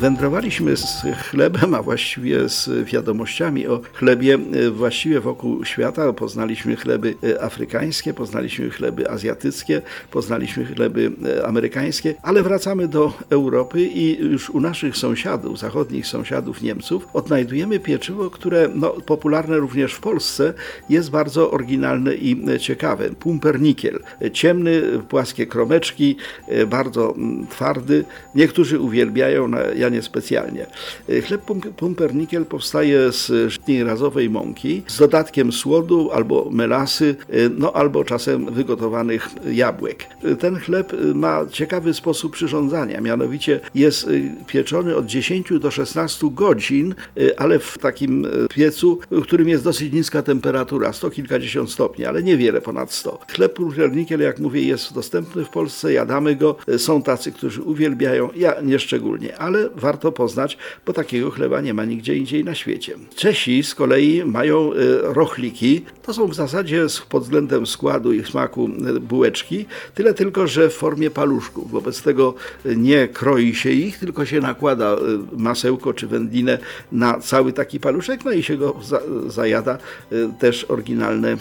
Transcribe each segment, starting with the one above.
Wędrowaliśmy z chlebem, a właściwie z wiadomościami o chlebie e, właściwie wokół świata. Poznaliśmy chleby e, afrykańskie, poznaliśmy chleby azjatyckie, poznaliśmy chleby e, amerykańskie, ale wracamy do Europy i już u naszych sąsiadów, zachodnich sąsiadów Niemców, odnajdujemy pieczywo, które no, popularne również w Polsce, jest bardzo oryginalne i ciekawe. Pumpernikiel, ciemny, płaskie kromeczki, bardzo mm, twardy. Niektórzy uwielbiają, ja niespecjalnie. E, chleb pumpernikiel powstaje z żitniej razowej mąki z dodatkiem słodu albo melasy, e, no albo czasem wygotowanych jabłek. E, ten chleb ma ciekawy sposób przyrządzania, mianowicie jest pieczony od 10 do 16 godzin, ale w takim piecu, w którym jest dosyć niska temperatura, 100 kilkadziesiąt stopni, ale niewiele ponad 100. Chleb pumpernikiel, jak mówię, jest dostępny w Polsce, jadamy go, są tacy, którzy uwielbiają, ja nieszczególnie, ale warto poznać, bo takiego chleba nie ma nigdzie indziej na świecie. Czesi z kolei mają e, rochliki. To są w zasadzie pod względem składu i smaku e, bułeczki, tyle tylko, że w formie paluszków. Wobec tego e, nie kroi się ich, tylko się nakłada masełko czy wędlinę na cały taki paluszek, no i się go zajada też oryginalne,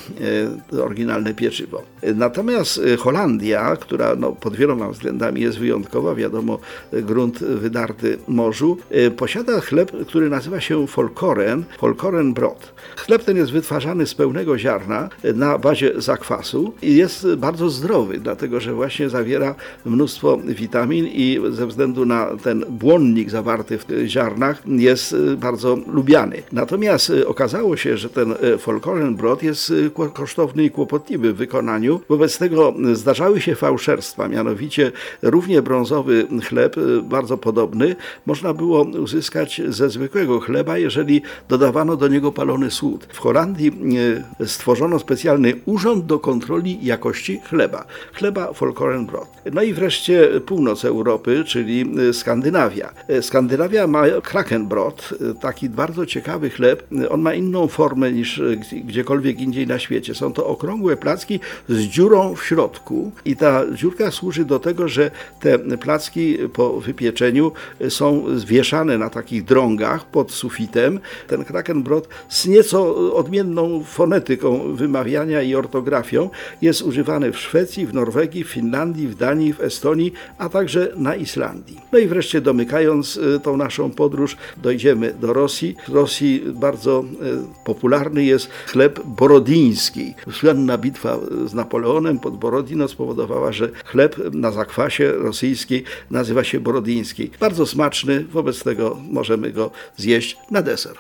oryginalne pieczywo. Natomiast Holandia, która no, pod wieloma względami jest wyjątkowa, wiadomo, grunt wydarty morzu, y, posiada chleb, który nazywa się folkoren, folkoren brod. Chleb ten jest wytwarzany z pełnego ziarna y, na bazie zakwasu i jest bardzo zdrowy, dlatego że właśnie zawiera mnóstwo witamin i ze względu na ten błonnik zawarty w ziarnach jest y, bardzo lubiany. Natomiast okazało się, że ten folkoren brod jest kosztowny i kłopotliwy w wykonaniu, wobec tego zdarzały się fałszerstwa, mianowicie równie brązowy chleb, bardzo podobny, można było uzyskać ze zwykłego chleba, jeżeli dodawano do niego palony słód. W Holandii e, stworzono specjalny urząd do kontroli jakości chleba. Chleba Volkorenbrod. No i wreszcie północ Europy, czyli e, Skandynawia. E, Skandynawia ma Krakenbrod, taki bardzo ciekawy chleb. On ma inną formę niż gdziekolwiek indziej na świecie. Są to okrągłe placki z dziurą w środku i ta dziurka służy do tego, że te placki po wypieczeniu są zwieszane na takich drągach pod sufitem. Ten Krakenbrod z nieco odmienną fonetyką wymawiania i ortografią jest używany w Szwecji, w Norwegii, w Finlandii, w Danii, w Estonii, a także na Islandii. No i wreszcie domykając y, tą naszą podróż, dojdziemy do Rosji. W Rosji bardzo y, popularny jest chleb borodyński. Słynna bitwa z Napoleonem pod Borodino spowodowała, że chleb na zakwasie rosyjskiej nazywa się borodyński. Bardzo smaczny, wobec tego możemy go zjeść na deser.